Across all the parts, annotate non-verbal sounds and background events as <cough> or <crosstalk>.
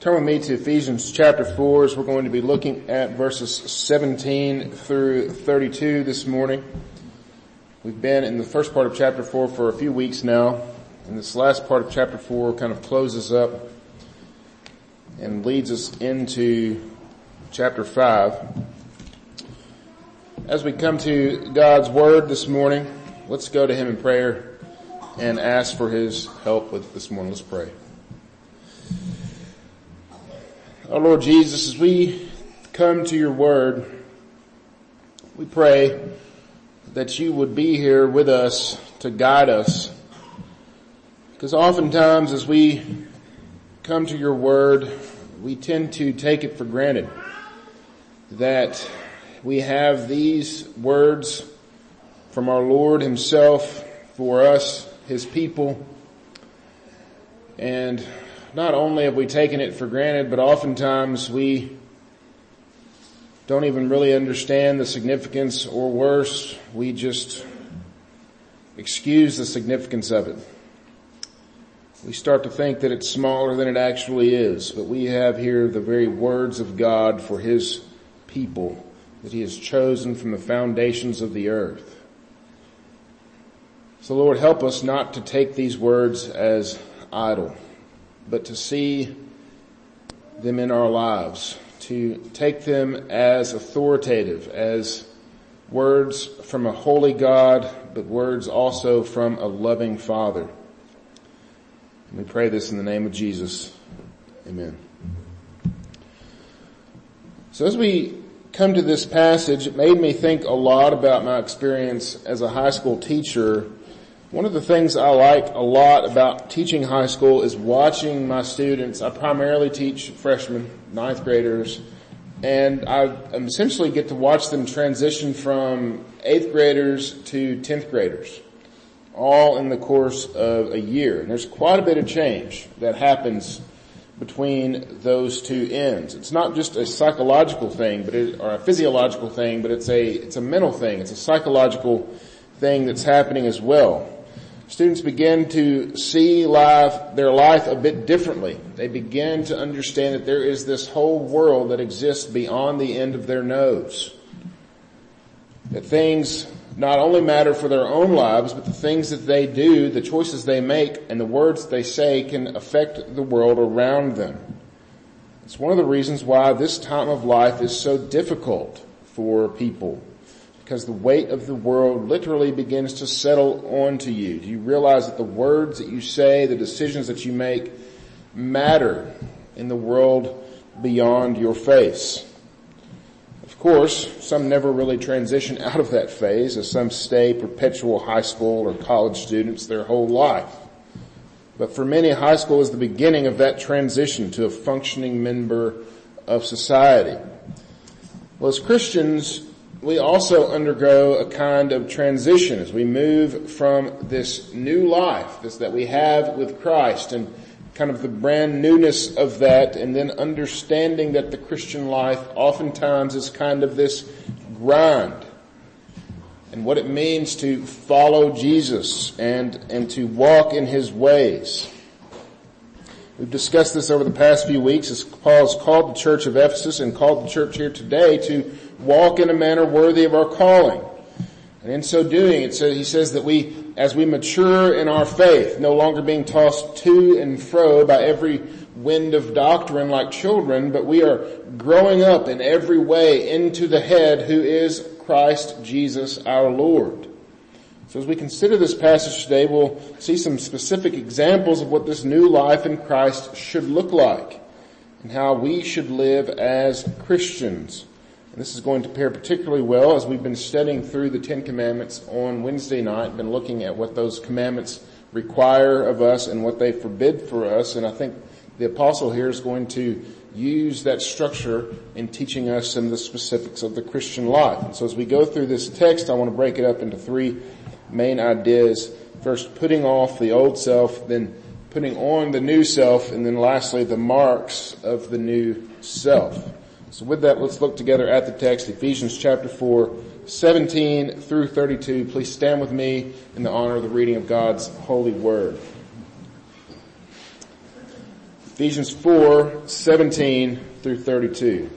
Turn with me to Ephesians chapter 4 as we're going to be looking at verses 17 through 32 this morning. We've been in the first part of chapter 4 for a few weeks now, and this last part of chapter 4 kind of closes up and leads us into chapter 5. As we come to God's Word this morning, let's go to Him in prayer and ask for His help with this morning. Let's pray. Our Lord Jesus, as we come to your word, we pray that you would be here with us to guide us. Because oftentimes as we come to your word, we tend to take it for granted that we have these words from our Lord himself for us, his people, and not only have we taken it for granted, but oftentimes we don't even really understand the significance or worse, we just excuse the significance of it. We start to think that it's smaller than it actually is, but we have here the very words of God for His people that He has chosen from the foundations of the earth. So Lord, help us not to take these words as idle but to see them in our lives, to take them as authoritative, as words from a holy God, but words also from a loving Father. And we pray this in the name of Jesus. Amen. So as we come to this passage, it made me think a lot about my experience as a high school teacher one of the things I like a lot about teaching high school is watching my students. I primarily teach freshmen, ninth graders, and I essentially get to watch them transition from eighth graders to 10th graders, all in the course of a year. And there's quite a bit of change that happens between those two ends. It's not just a psychological thing, but it, or a physiological thing, but it's a, it's a mental thing. It's a psychological thing that's happening as well students begin to see life, their life a bit differently. They begin to understand that there is this whole world that exists beyond the end of their nose. That things not only matter for their own lives, but the things that they do, the choices they make, and the words they say can affect the world around them. It's one of the reasons why this time of life is so difficult for people because the weight of the world literally begins to settle onto you. Do you realize that the words that you say, the decisions that you make matter in the world beyond your face? Of course, some never really transition <laughs> out of that phase as some stay perpetual high school or college students their whole life. But for many, high school is the beginning of that transition to a functioning member of society. Well, as Christians, we also undergo a kind of transition as we move from this new life this, that we have with Christ and kind of the brand newness of that and then understanding that the Christian life oftentimes is kind of this grind and what it means to follow Jesus and, and to walk in his ways. We've discussed this over the past few weeks as Paul has called the church of Ephesus and called the church here today to walk in a manner worthy of our calling. And in so doing, it says, he says that we, as we mature in our faith, no longer being tossed to and fro by every wind of doctrine like children, but we are growing up in every way into the head who is Christ Jesus our Lord. So as we consider this passage today, we'll see some specific examples of what this new life in Christ should look like and how we should live as Christians. This is going to pair particularly well as we've been studying through the Ten Commandments on Wednesday night, been looking at what those commandments require of us and what they forbid for us. And I think the apostle here is going to use that structure in teaching us some of the specifics of the Christian life. And so as we go through this text, I want to break it up into three main ideas. First, putting off the old self, then putting on the new self, and then lastly, the marks of the new self. So with that, let's look together at the text, Ephesians chapter 4, 17 through 32. Please stand with me in the honor of the reading of God's holy word. Ephesians 4, 17 through 32.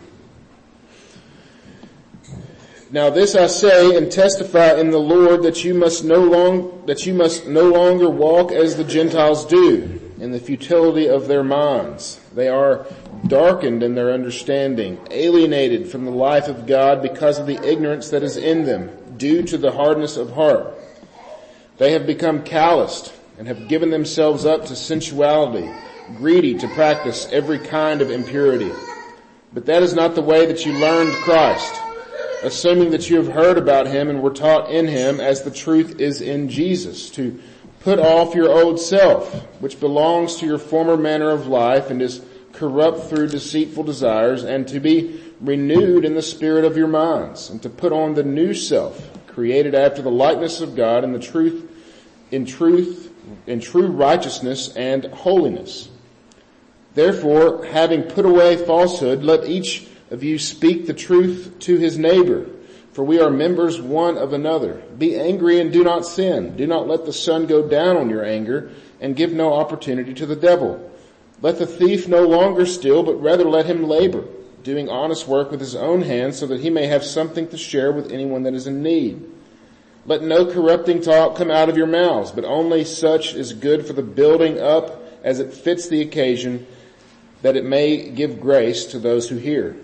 Now this I say and testify in the Lord that you must no long, that you must no longer walk as the Gentiles do in the futility of their minds. They are darkened in their understanding, alienated from the life of God because of the ignorance that is in them due to the hardness of heart. They have become calloused and have given themselves up to sensuality greedy to practice every kind of impurity. But that is not the way that you learned Christ, assuming that you have heard about him and were taught in him as the truth is in Jesus, to put off your old self, which belongs to your former manner of life and is corrupt through deceitful desires, and to be renewed in the spirit of your minds, and to put on the new self, created after the likeness of God in the truth, in truth, in true righteousness and holiness. Therefore, having put away falsehood, let each of you speak the truth to his neighbor, for we are members one of another. Be angry and do not sin. Do not let the sun go down on your anger and give no opportunity to the devil. Let the thief no longer steal, but rather let him labor, doing honest work with his own hands so that he may have something to share with anyone that is in need. Let no corrupting talk come out of your mouths, but only such as is good for the building up as it fits the occasion that it may give grace to those who hear.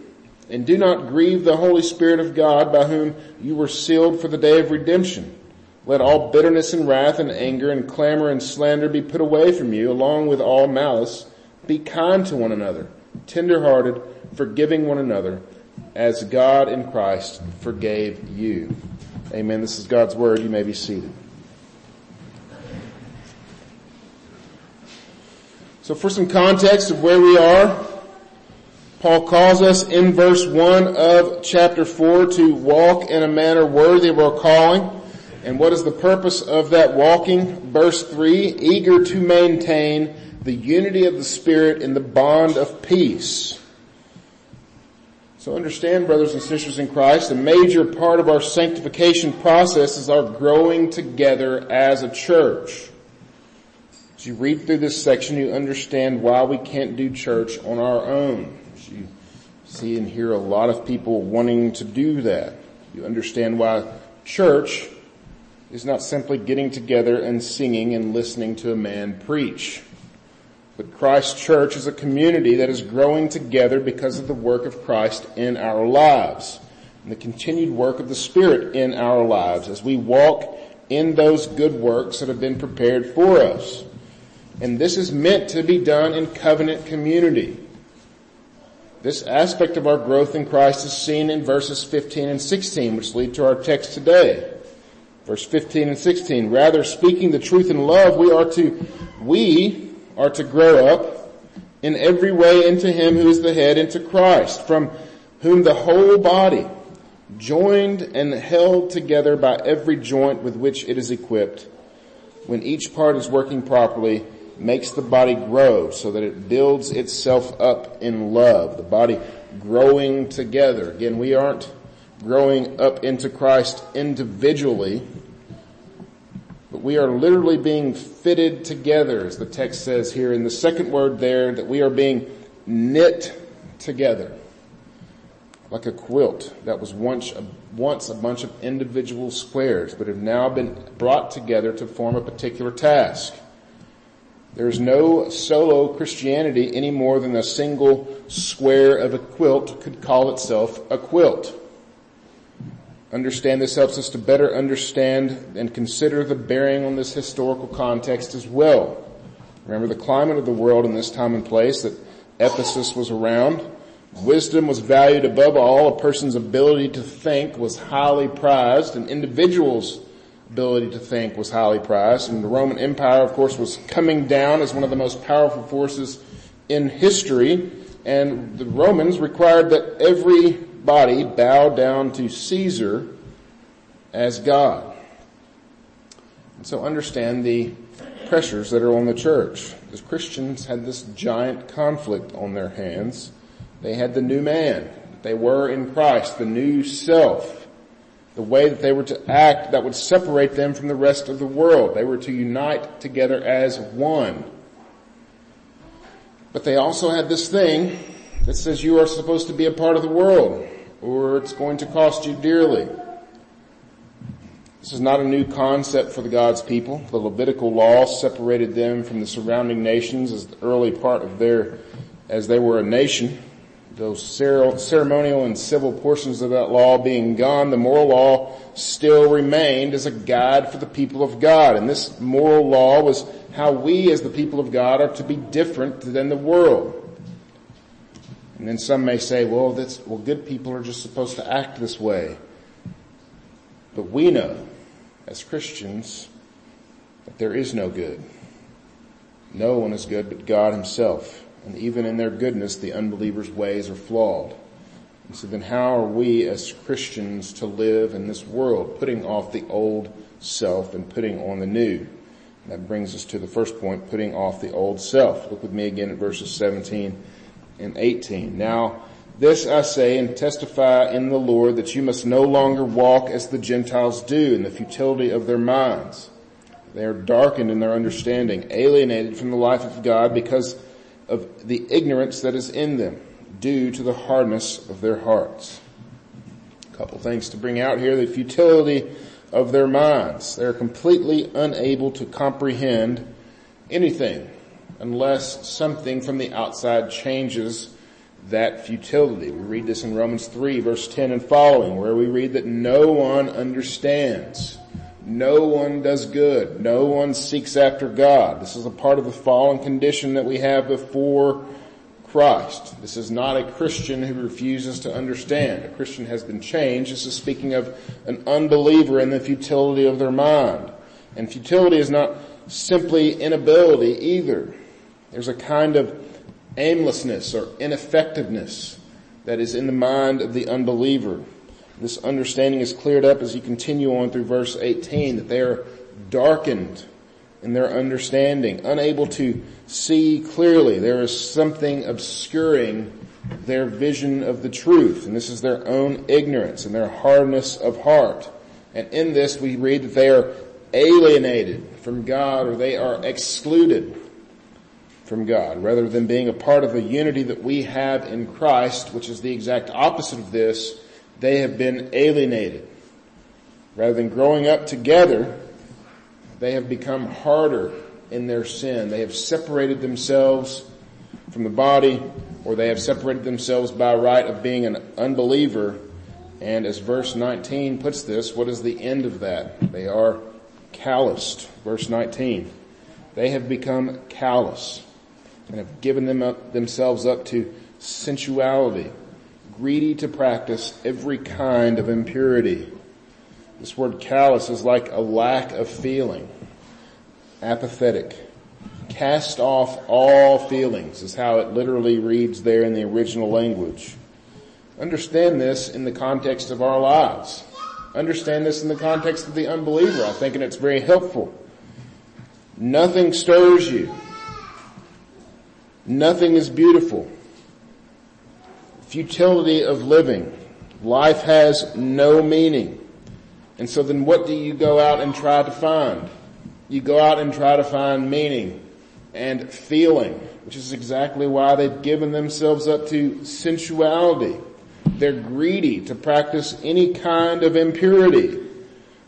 And do not grieve the Holy Spirit of God by whom you were sealed for the day of redemption. Let all bitterness and wrath and anger and clamor and slander be put away from you along with all malice. Be kind to one another, tenderhearted, forgiving one another as God in Christ forgave you. Amen. This is God's word. You may be seated. So for some context of where we are, Paul calls us in verse 1 of chapter 4 to walk in a manner worthy of our calling. And what is the purpose of that walking? Verse 3, eager to maintain the unity of the Spirit in the bond of peace. So understand, brothers and sisters in Christ, a major part of our sanctification process is our growing together as a church. As you read through this section, you understand why we can't do church on our own. You see and hear a lot of people wanting to do that. You understand why church is not simply getting together and singing and listening to a man preach. But Christ Church is a community that is growing together because of the work of Christ in our lives and the continued work of the Spirit in our lives as we walk in those good works that have been prepared for us. And this is meant to be done in covenant community. This aspect of our growth in Christ is seen in verses 15 and 16, which lead to our text today. Verse 15 and 16, rather speaking the truth in love, we are to, we are to grow up in every way into Him who is the head, into Christ, from whom the whole body, joined and held together by every joint with which it is equipped, when each part is working properly, makes the body grow so that it builds itself up in love. The body growing together. Again, we aren't growing up into Christ individually, but we are literally being fitted together, as the text says here in the second word there, that we are being knit together. Like a quilt that was once a, once a bunch of individual squares, but have now been brought together to form a particular task. There's no solo Christianity any more than a single square of a quilt could call itself a quilt. Understand this helps us to better understand and consider the bearing on this historical context as well. Remember the climate of the world in this time and place that Ephesus was around. Wisdom was valued above all. A person's ability to think was highly prized and individuals ability to think was highly prized. And the Roman Empire, of course, was coming down as one of the most powerful forces in history. And the Romans required that everybody bow down to Caesar as God. And so understand the pressures that are on the church. The Christians had this giant conflict on their hands. They had the new man. They were in Christ, the new self the way that they were to act that would separate them from the rest of the world. They were to unite together as one. But they also had this thing that says you are supposed to be a part of the world or it's going to cost you dearly. This is not a new concept for the God's people. The Levitical law separated them from the surrounding nations as the early part of their, as they were a nation. Those ceremonial and civil portions of that law being gone, the moral law still remained as a guide for the people of God. And this moral law was how we as the people of God are to be different than the world. And then some may say, well, that's, well, good people are just supposed to act this way. But we know, as Christians, that there is no good. No one is good but God himself. And even in their goodness, the unbeliever's ways are flawed. And so then how are we as Christians to live in this world, putting off the old self and putting on the new? That brings us to the first point, putting off the old self. Look with me again at verses 17 and 18. Now, this I say and testify in the Lord that you must no longer walk as the Gentiles do in the futility of their minds. They are darkened in their understanding, alienated from the life of God because of the ignorance that is in them due to the hardness of their hearts. A couple things to bring out here. The futility of their minds. They're completely unable to comprehend anything unless something from the outside changes that futility. We read this in Romans 3 verse 10 and following where we read that no one understands. No one does good. No one seeks after God. This is a part of the fallen condition that we have before Christ. This is not a Christian who refuses to understand. A Christian has been changed. This is speaking of an unbeliever in the futility of their mind. And futility is not simply inability either. There's a kind of aimlessness or ineffectiveness that is in the mind of the unbeliever. This understanding is cleared up as you continue on through verse 18 that they are darkened in their understanding, unable to see clearly. There is something obscuring their vision of the truth, and this is their own ignorance and their hardness of heart. And in this we read that they are alienated from God or they are excluded from God rather than being a part of the unity that we have in Christ, which is the exact opposite of this. They have been alienated. Rather than growing up together, they have become harder in their sin. They have separated themselves from the body or they have separated themselves by right of being an unbeliever. And as verse 19 puts this, what is the end of that? They are calloused. Verse 19. They have become callous and have given them up, themselves up to sensuality, greedy to practice every kind of impurity. This word callous is like a lack of feeling, apathetic. Cast off all feelings is how it literally reads there in the original language. Understand this in the context of our lives. Understand this in the context of the unbeliever. I think and it's very helpful. Nothing stirs you. Nothing is beautiful. Futility of living. Life has no meaning. And so then what do you go out and try to find? You go out and try to find meaning and feeling, which is exactly why they've given themselves up to sensuality. They're greedy to practice any kind of impurity.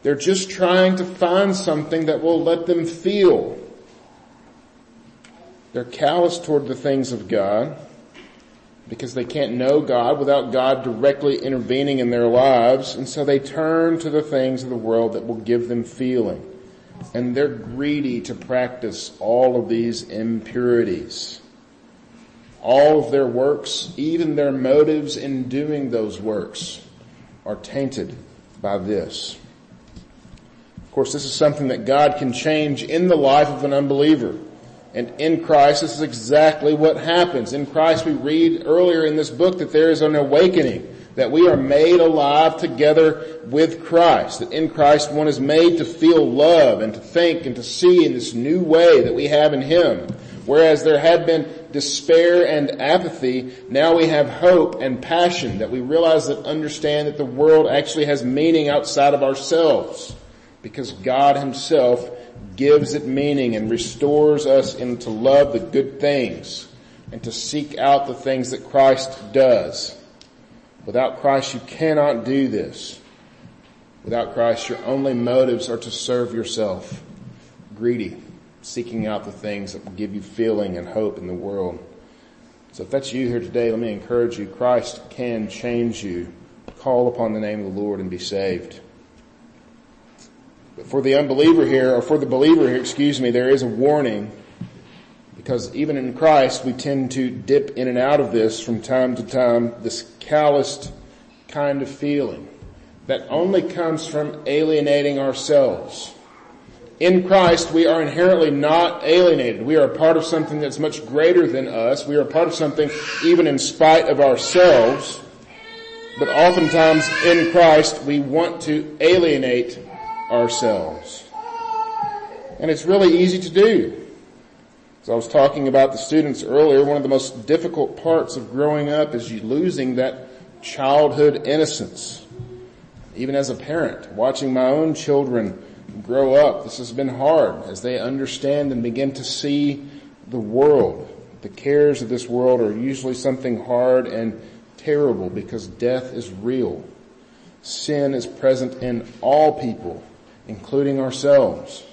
They're just trying to find something that will let them feel they're callous toward the things of God because they can't know God without God directly intervening in their lives. And so they turn to the things of the world that will give them feeling. And they're greedy to practice all of these impurities. All of their works, even their motives in doing those works are tainted by this. Of course, this is something that God can change in the life of an unbeliever. And in Christ, this is exactly what happens. In Christ, we read earlier in this book that there is an awakening, that we are made alive together with Christ, that in Christ one is made to feel love and to think and to see in this new way that we have in Him. Whereas there had been despair and apathy, now we have hope and passion that we realize that understand that the world actually has meaning outside of ourselves because God Himself gives it meaning and restores us into love the good things and to seek out the things that Christ does. Without Christ, you cannot do this. Without Christ, your only motives are to serve yourself. Greedy, seeking out the things that will give you feeling and hope in the world. So if that's you here today, let me encourage you. Christ can change you. Call upon the name of the Lord and be saved. For the unbeliever here, or for the believer here, excuse me, there is a warning because even in Christ we tend to dip in and out of this from time to time, this calloused kind of feeling that only comes from alienating ourselves. In Christ, we are inherently not alienated. We are part of something that's much greater than us. We are part of something even in spite of ourselves. But oftentimes in Christ, we want to alienate ourselves. And it's really easy to do. As I was talking about the students earlier, one of the most difficult parts of growing up is you losing that childhood innocence. Even as a parent, watching my own children grow up, this has been hard as they understand and begin to see the world. The cares of this world are usually something hard and terrible because death is real. Sin is present in all people, including ourselves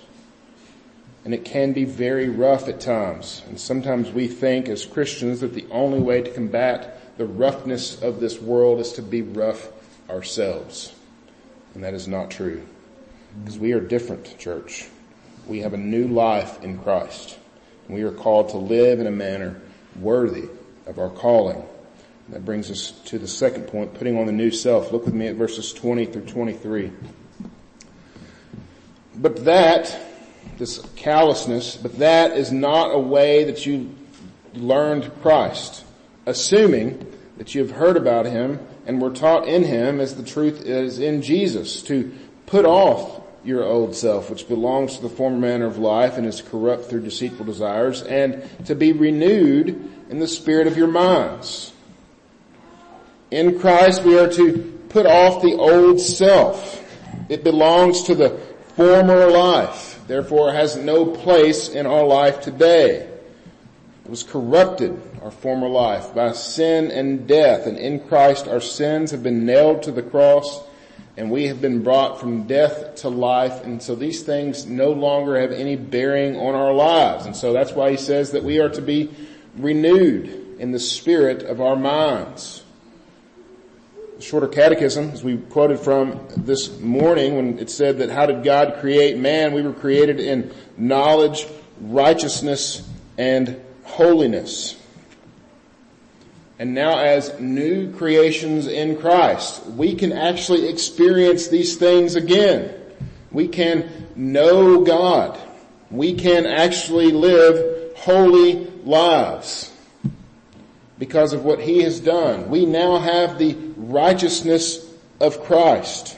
and it can be very rough at times. And sometimes we think as Christians that the only way to combat the roughness of this world is to be rough ourselves. And that is not true. Because we are different, church. We have a new life in Christ. We are called to live in a manner worthy of our calling. And that brings us to the second point, putting on the new self. Look with me at verses 20 through 23. But that this callousness, but that is not a way that you learned Christ, assuming that you have heard about him and were taught in him as the truth is in Jesus, to put off your old self, which belongs to the former manner of life and is corrupt through deceitful desires, and to be renewed in the spirit of your minds. In Christ we are to put off the old self. It belongs to the former life therefore has no place in our life today. It was corrupted, our former life, by sin and death, and in Christ our sins have been nailed to the cross, and we have been brought from death to life, and so these things no longer have any bearing on our lives. And so that's why he says that we are to be renewed in the spirit of our minds shorter catechism, as we quoted from this morning when it said that how did God create man? We were created in knowledge, righteousness, and holiness. And now as new creations in Christ, we can actually experience these things again. We can know God. We can actually live holy lives because of what He has done. We now have the righteousness of Christ.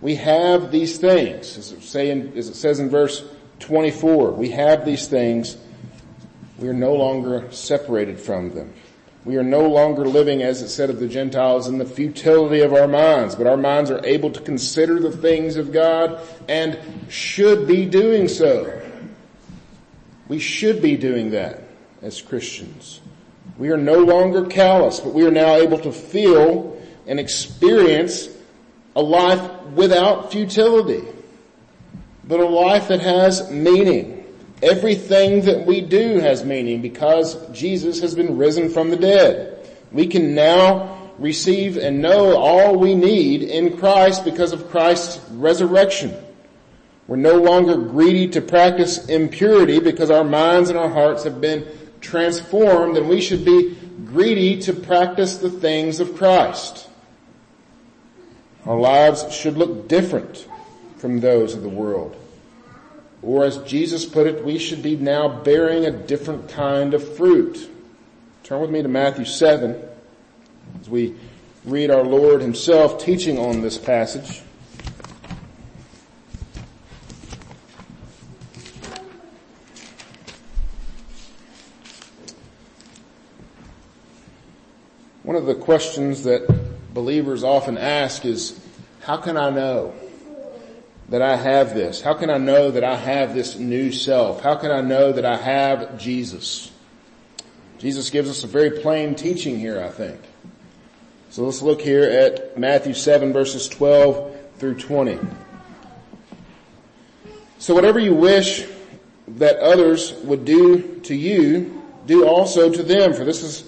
We have these things, as it, in, as it says in verse 24, we have these things. We are no longer separated from them. We are no longer living, as it said of the Gentiles, in the futility of our minds, but our minds are able to consider the things of God and should be doing so. We should be doing that as Christians. We are no longer callous, but we are now able to feel and experience a life without futility, but a life that has meaning. Everything that we do has meaning because Jesus has been risen from the dead. We can now receive and know all we need in Christ because of Christ's resurrection. We're no longer greedy to practice impurity because our minds and our hearts have been transformed and we should be greedy to practice the things of Christ. Our lives should look different from those of the world. Or as Jesus put it, we should be now bearing a different kind of fruit. Turn with me to Matthew 7 as we read our Lord himself teaching on this passage. One of the questions that believers often ask is, how can I know that I have this? How can I know that I have this new self? How can I know that I have Jesus? Jesus gives us a very plain teaching here, I think. So let's look here at Matthew 7 verses 12 through 20. So whatever you wish that others would do to you, do also to them, for this is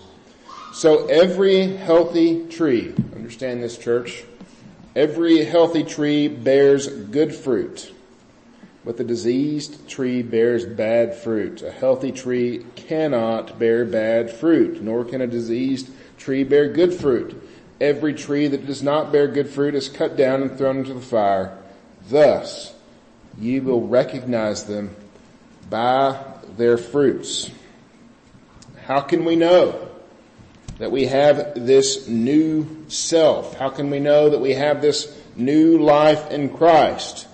So every healthy tree, understand this church, every healthy tree bears good fruit, but the diseased tree bears bad fruit. A healthy tree cannot bear bad fruit, nor can a diseased tree bear good fruit. Every tree that does not bear good fruit is cut down and thrown into the fire. Thus, you will recognize them by their fruits. How can we know that we have this new self? How can we know that we have this new life in Christ?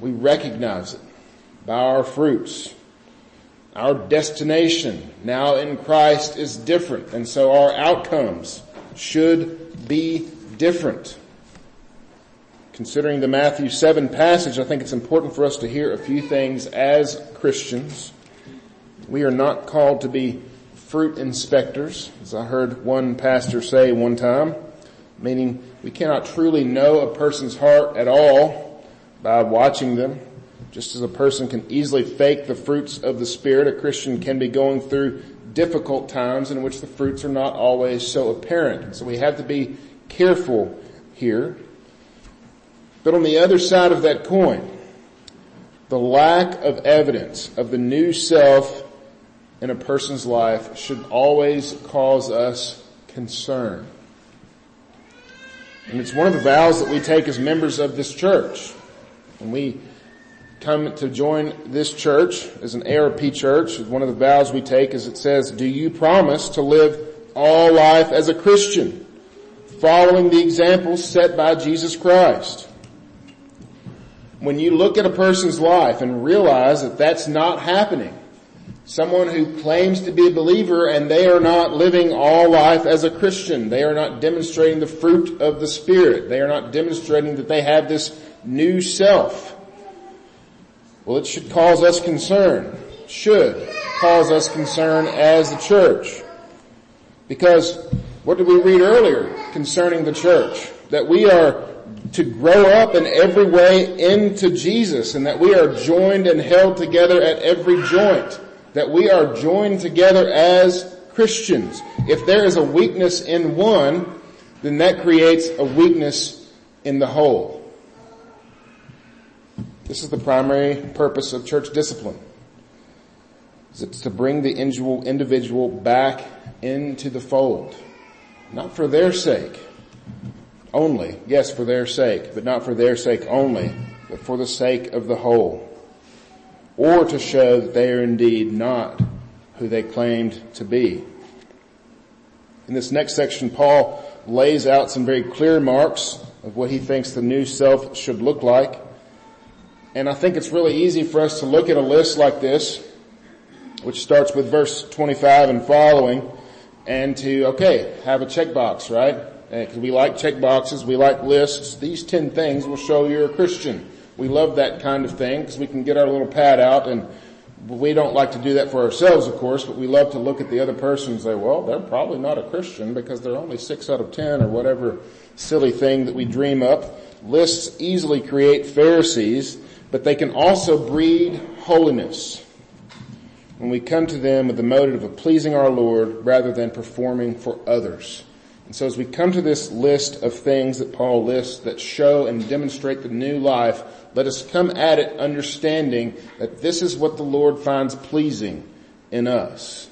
We recognize it by our fruits. Our destination now in Christ is different and so our outcomes should be different. Considering the Matthew 7 passage, I think it's important for us to hear a few things as Christians. We are not called to be fruit inspectors, as I heard one pastor say one time, meaning we cannot truly know a person's heart at all by watching them. Just as a person can easily fake the fruits of the Spirit, a Christian can be going through difficult times in which the fruits are not always so apparent. So we have to be careful here. But on the other side of that coin, the lack of evidence of the new self in a person's life should always cause us concern. And it's one of the vows that we take as members of this church. When we come to join this church as an ARP church, one of the vows we take is it says, do you promise to live all life as a Christian, following the examples set by Jesus Christ? When you look at a person's life and realize that that's not happening, Someone who claims to be a believer and they are not living all life as a Christian. They are not demonstrating the fruit of the Spirit. They are not demonstrating that they have this new self. Well, it should cause us concern. Should cause us concern as the church. Because what did we read earlier concerning the church? That we are to grow up in every way into Jesus and that we are joined and held together at every joint that we are joined together as Christians. If there is a weakness in one, then that creates a weakness in the whole. This is the primary purpose of church discipline. It's to bring the individual back into the fold. Not for their sake only. Yes, for their sake, but not for their sake only, but for the sake of the whole or to show that they are indeed not who they claimed to be. In this next section, Paul lays out some very clear marks of what he thinks the new self should look like. And I think it's really easy for us to look at a list like this, which starts with verse 25 and following, and to, okay, have a checkbox, right? Eh, because we like checkboxes, we like lists. These 10 things will show you're a Christian. We love that kind of thing because we can get our little pad out and we don't like to do that for ourselves, of course, but we love to look at the other person and say, well, they're probably not a Christian because they're only six out of ten or whatever silly thing that we dream up. Lists easily create Pharisees, but they can also breed holiness when we come to them with the motive of pleasing our Lord rather than performing for others. And so as we come to this list of things that Paul lists that show and demonstrate the new life, let us come at it understanding that this is what the Lord finds pleasing in us.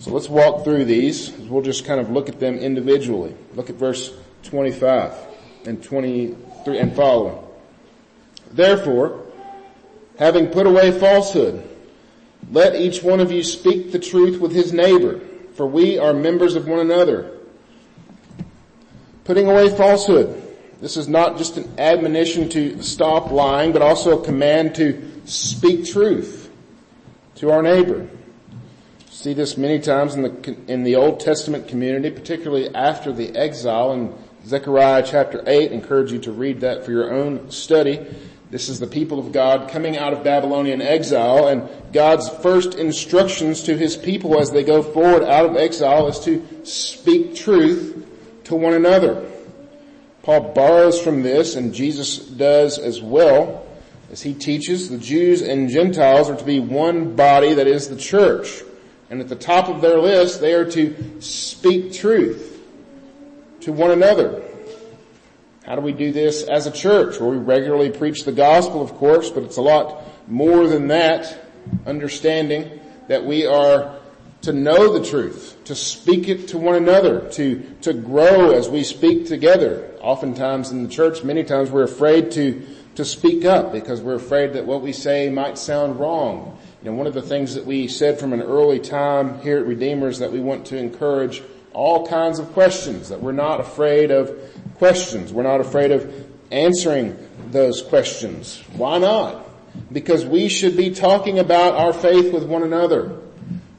So let's walk through these. We'll just kind of look at them individually. Look at verse 25 and 23 and following. Therefore, having put away falsehood, let each one of you speak the truth with his neighbor, for we are members of one another. Putting away falsehood. This is not just an admonition to stop lying, but also a command to speak truth to our neighbor. See this many times in the, in the Old Testament community, particularly after the exile in Zechariah chapter 8. I encourage you to read that for your own study. This is the people of God coming out of Babylonian exile and God's first instructions to his people as they go forward out of exile is to speak truth to one another. Paul borrows from this and Jesus does as well as he teaches the Jews and Gentiles are to be one body that is the church. And at the top of their list they are to speak truth to one another. How do we do this as a church? Well, we regularly preach the gospel, of course, but it's a lot more than that. Understanding that we are to know the truth, to speak it to one another, to, to grow as we speak together. Oftentimes in the church, many times we're afraid to, to speak up because we're afraid that what we say might sound wrong. You know, one of the things that we said from an early time here at Redeemer is that we want to encourage all kinds of questions, that we're not afraid of questions. We're not afraid of answering those questions. Why not? Because we should be talking about our faith with one another.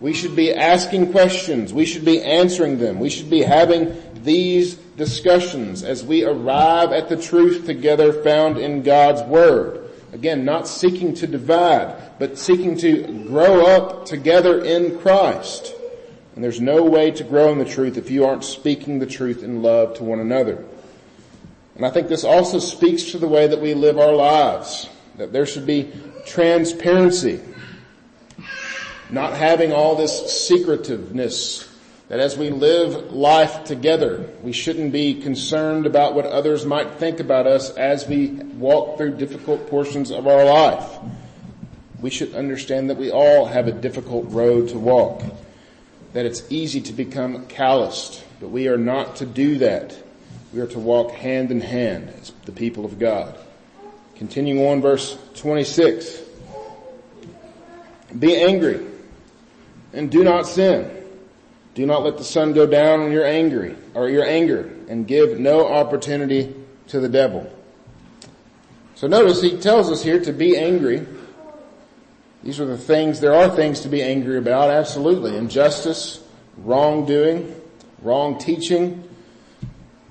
We should be asking questions. We should be answering them. We should be having these discussions as we arrive at the truth together found in God's Word. Again, not seeking to divide, but seeking to grow up together in Christ. And there's no way to grow in the truth if you aren't speaking the truth in love to one another. And I think this also speaks to the way that we live our lives, that there should be transparency, not having all this secretiveness, that as we live life together, we shouldn't be concerned about what others might think about us as we walk through difficult portions of our life. We should understand that we all have a difficult road to walk, that it's easy to become calloused, but we are not to do that. We are to walk hand in hand as the people of God. Continuing on verse 26. Be angry and do not sin. Do not let the sun go down on your angry or your anger and give no opportunity to the devil. So notice he tells us here to be angry. These are the things, there are things to be angry about, absolutely. Injustice, wrongdoing, wrong teaching,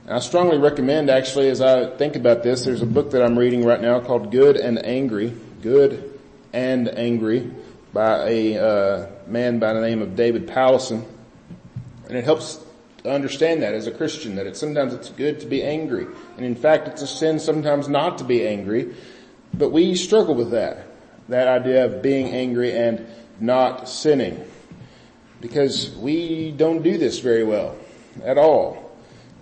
I strongly recommend actually as I think about this, there's a book that I'm reading right now called Good and Angry, Good and Angry by a uh, man by the name of David Powlison. And it helps to understand that as a Christian, that it's sometimes it's good to be angry. And in fact, it's a sin sometimes not to be angry. But we struggle with that. That idea of being angry and not sinning. Because we don't do this very well at all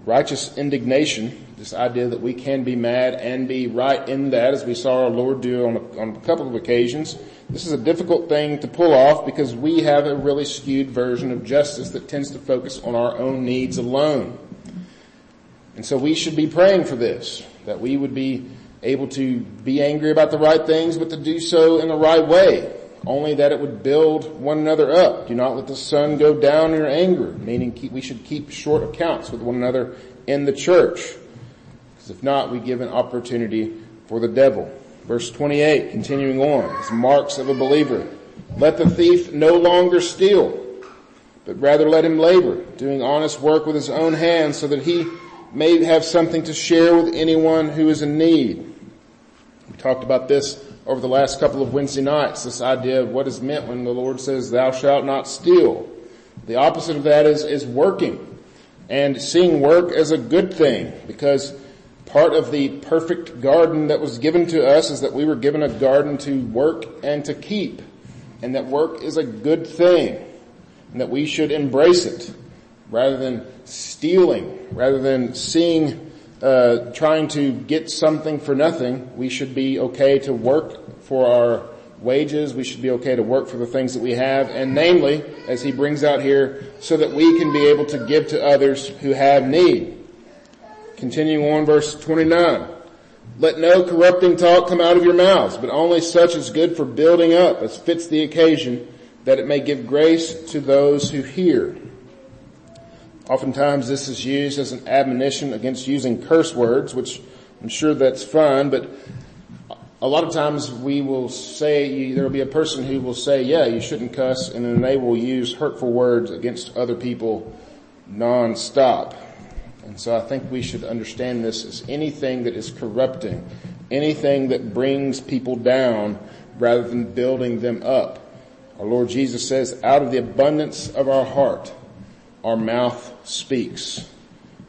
righteous indignation, this idea that we can be mad and be right in that as we saw our Lord do on a, on a couple of occasions. This is a difficult thing to pull off because we have a really skewed version of justice that tends to focus on our own needs alone. And so we should be praying for this, that we would be able to be angry about the right things, but to do so in the right way only that it would build one another up. Do not let the sun go down in your anger, meaning keep, we should keep short accounts with one another in the church. If not, we give an opportunity for the devil. Verse 28, continuing on, as marks of a believer. Let the thief no longer steal, but rather let him labor, doing honest work with his own hands so that he may have something to share with anyone who is in need. We talked about this over the last couple of Wednesday nights, this idea of what is meant when the Lord says, thou shalt not steal. The opposite of that is, is working and seeing work as a good thing because part of the perfect garden that was given to us is that we were given a garden to work and to keep and that work is a good thing and that we should embrace it rather than stealing, rather than seeing uh, trying to get something for nothing. We should be okay to work for our wages. We should be okay to work for the things that we have. And namely, as he brings out here, so that we can be able to give to others who have need. Continuing on verse 29. Let no corrupting talk come out of your mouths, but only such as good for building up as fits the occasion that it may give grace to those who hear. Oftentimes this is used as an admonition against using curse words, which I'm sure that's fun, but a lot of times we will say, there will be a person who will say, yeah, you shouldn't cuss, and then they will use hurtful words against other people non-stop. So I think we should understand this as anything that is corrupting, anything that brings people down rather than building them up. Our Lord Jesus says, out of the abundance of our heart, our mouth speaks.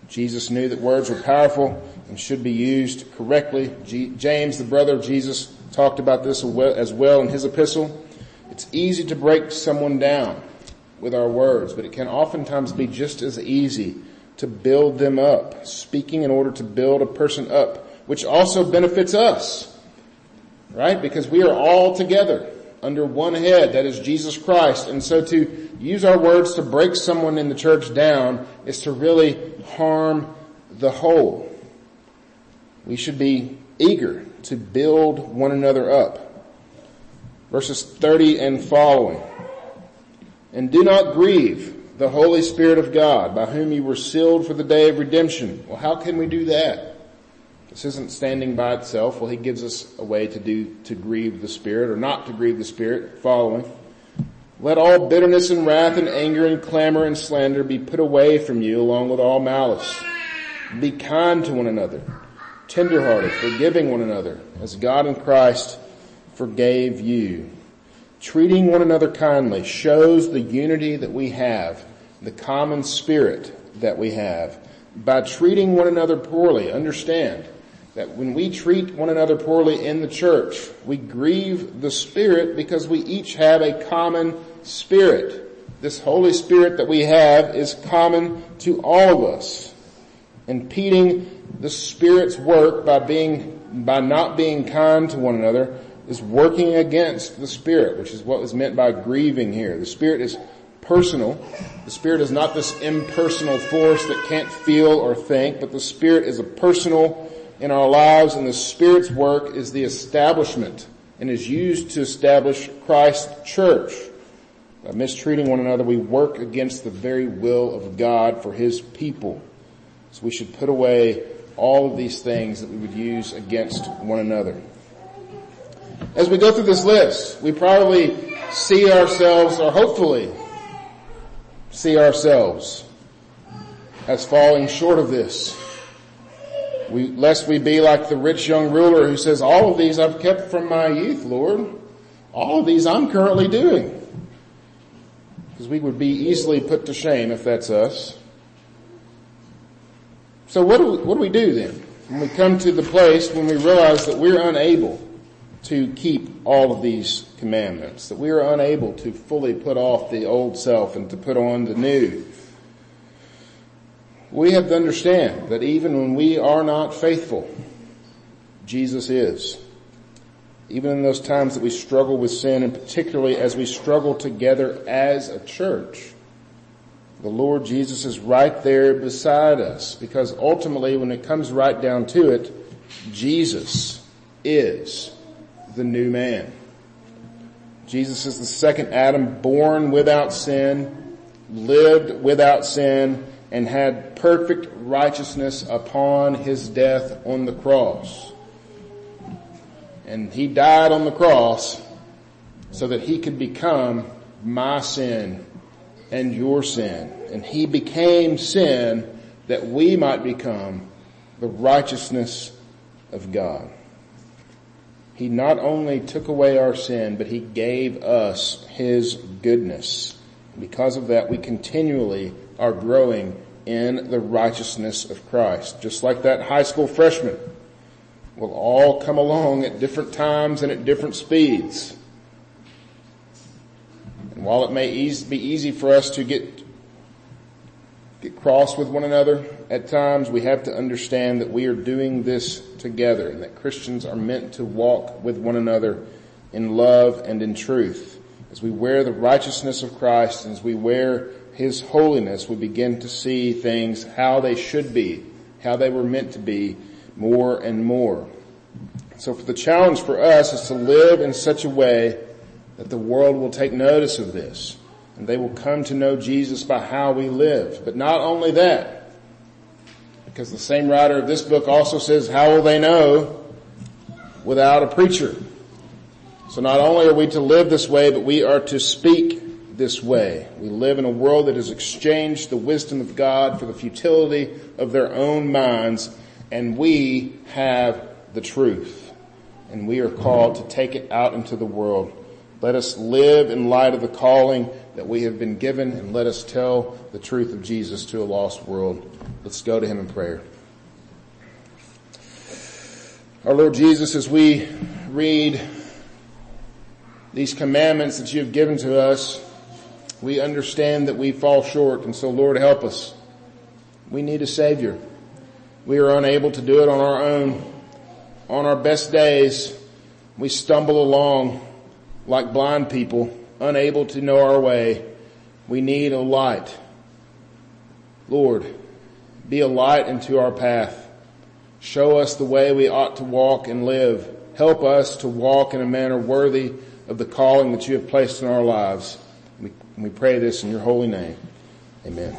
Jesus knew that words were powerful and should be used correctly. G- James, the brother of Jesus, talked about this as well in his epistle. It's easy to break someone down with our words, but it can oftentimes be just as easy to build them up, speaking in order to build a person up, which also benefits us, right? Because we are all together under one head, that is Jesus Christ. And so to use our words to break someone in the church down is to really harm the whole. We should be eager to build one another up. Verses 30 and following. And do not grieve the Holy Spirit of God by whom you were sealed for the day of redemption. Well, how can we do that? This isn't standing by itself. Well, he gives us a way to do, to grieve the Spirit or not to grieve the Spirit following. Let all bitterness and wrath and anger and clamor and slander be put away from you along with all malice. Be kind to one another, tenderhearted, forgiving one another as God in Christ forgave you. Treating one another kindly shows the unity that we have, the common spirit that we have. By treating one another poorly, understand, that when we treat one another poorly in the church, we grieve the Spirit because we each have a common Spirit. This Holy Spirit that we have is common to all of us. Impeding the Spirit's work by being, by not being kind to one another is working against the Spirit, which is what was meant by grieving here. The Spirit is personal. The Spirit is not this impersonal force that can't feel or think, but the Spirit is a personal in our lives and the Spirit's work is the establishment and is used to establish Christ's church. By mistreating one another, we work against the very will of God for His people. So we should put away all of these things that we would use against one another. As we go through this list, we probably see ourselves, or hopefully see ourselves as falling short of this. We, lest we be like the rich young ruler who says, all of these I've kept from my youth, Lord. All of these I'm currently doing. Because we would be easily put to shame if that's us. So what do we, what do we do then? When we come to the place when we realize that we're unable to keep all of these commandments, that we are unable to fully put off the old self and to put on the new, we have to understand that even when we are not faithful, Jesus is. Even in those times that we struggle with sin and particularly as we struggle together as a church, the Lord Jesus is right there beside us because ultimately when it comes right down to it, Jesus is the new man. Jesus is the second Adam born without sin, lived without sin, and had perfect righteousness upon his death on the cross. And he died on the cross so that he could become my sin and your sin. And he became sin that we might become the righteousness of God. He not only took away our sin, but he gave us his goodness. Because of that, we continually are growing in the righteousness of Christ. Just like that high school freshman will all come along at different times and at different speeds. And while it may be easy for us to get, get cross with one another at times, we have to understand that we are doing this together and that Christians are meant to walk with one another in love and in truth. As we wear the righteousness of Christ and as we wear his holiness, we begin to see things how they should be, how they were meant to be more and more. So the challenge for us is to live in such a way that the world will take notice of this. And they will come to know Jesus by how we live. But not only that, because the same writer of this book also says, how will they know without a preacher? So not only are we to live this way, but we are to speak this way. We live in a world that has exchanged the wisdom of God for the futility of their own minds, and we have the truth. And we are called to take it out into the world. Let us live in light of the calling that we have been given and let us tell the truth of Jesus to a lost world. Let's go to Him in prayer. Our Lord Jesus, as we read these commandments that you have given to us, we understand that we fall short and so Lord help us. We need a Savior. We are unable to do it on our own. On our best days, we stumble along like blind people, unable to know our way. We need a light. Lord, be a light into our path. Show us the way we ought to walk and live. Help us to walk in a manner worthy of the calling that you have placed in our lives. We, we pray this in your holy name. Amen.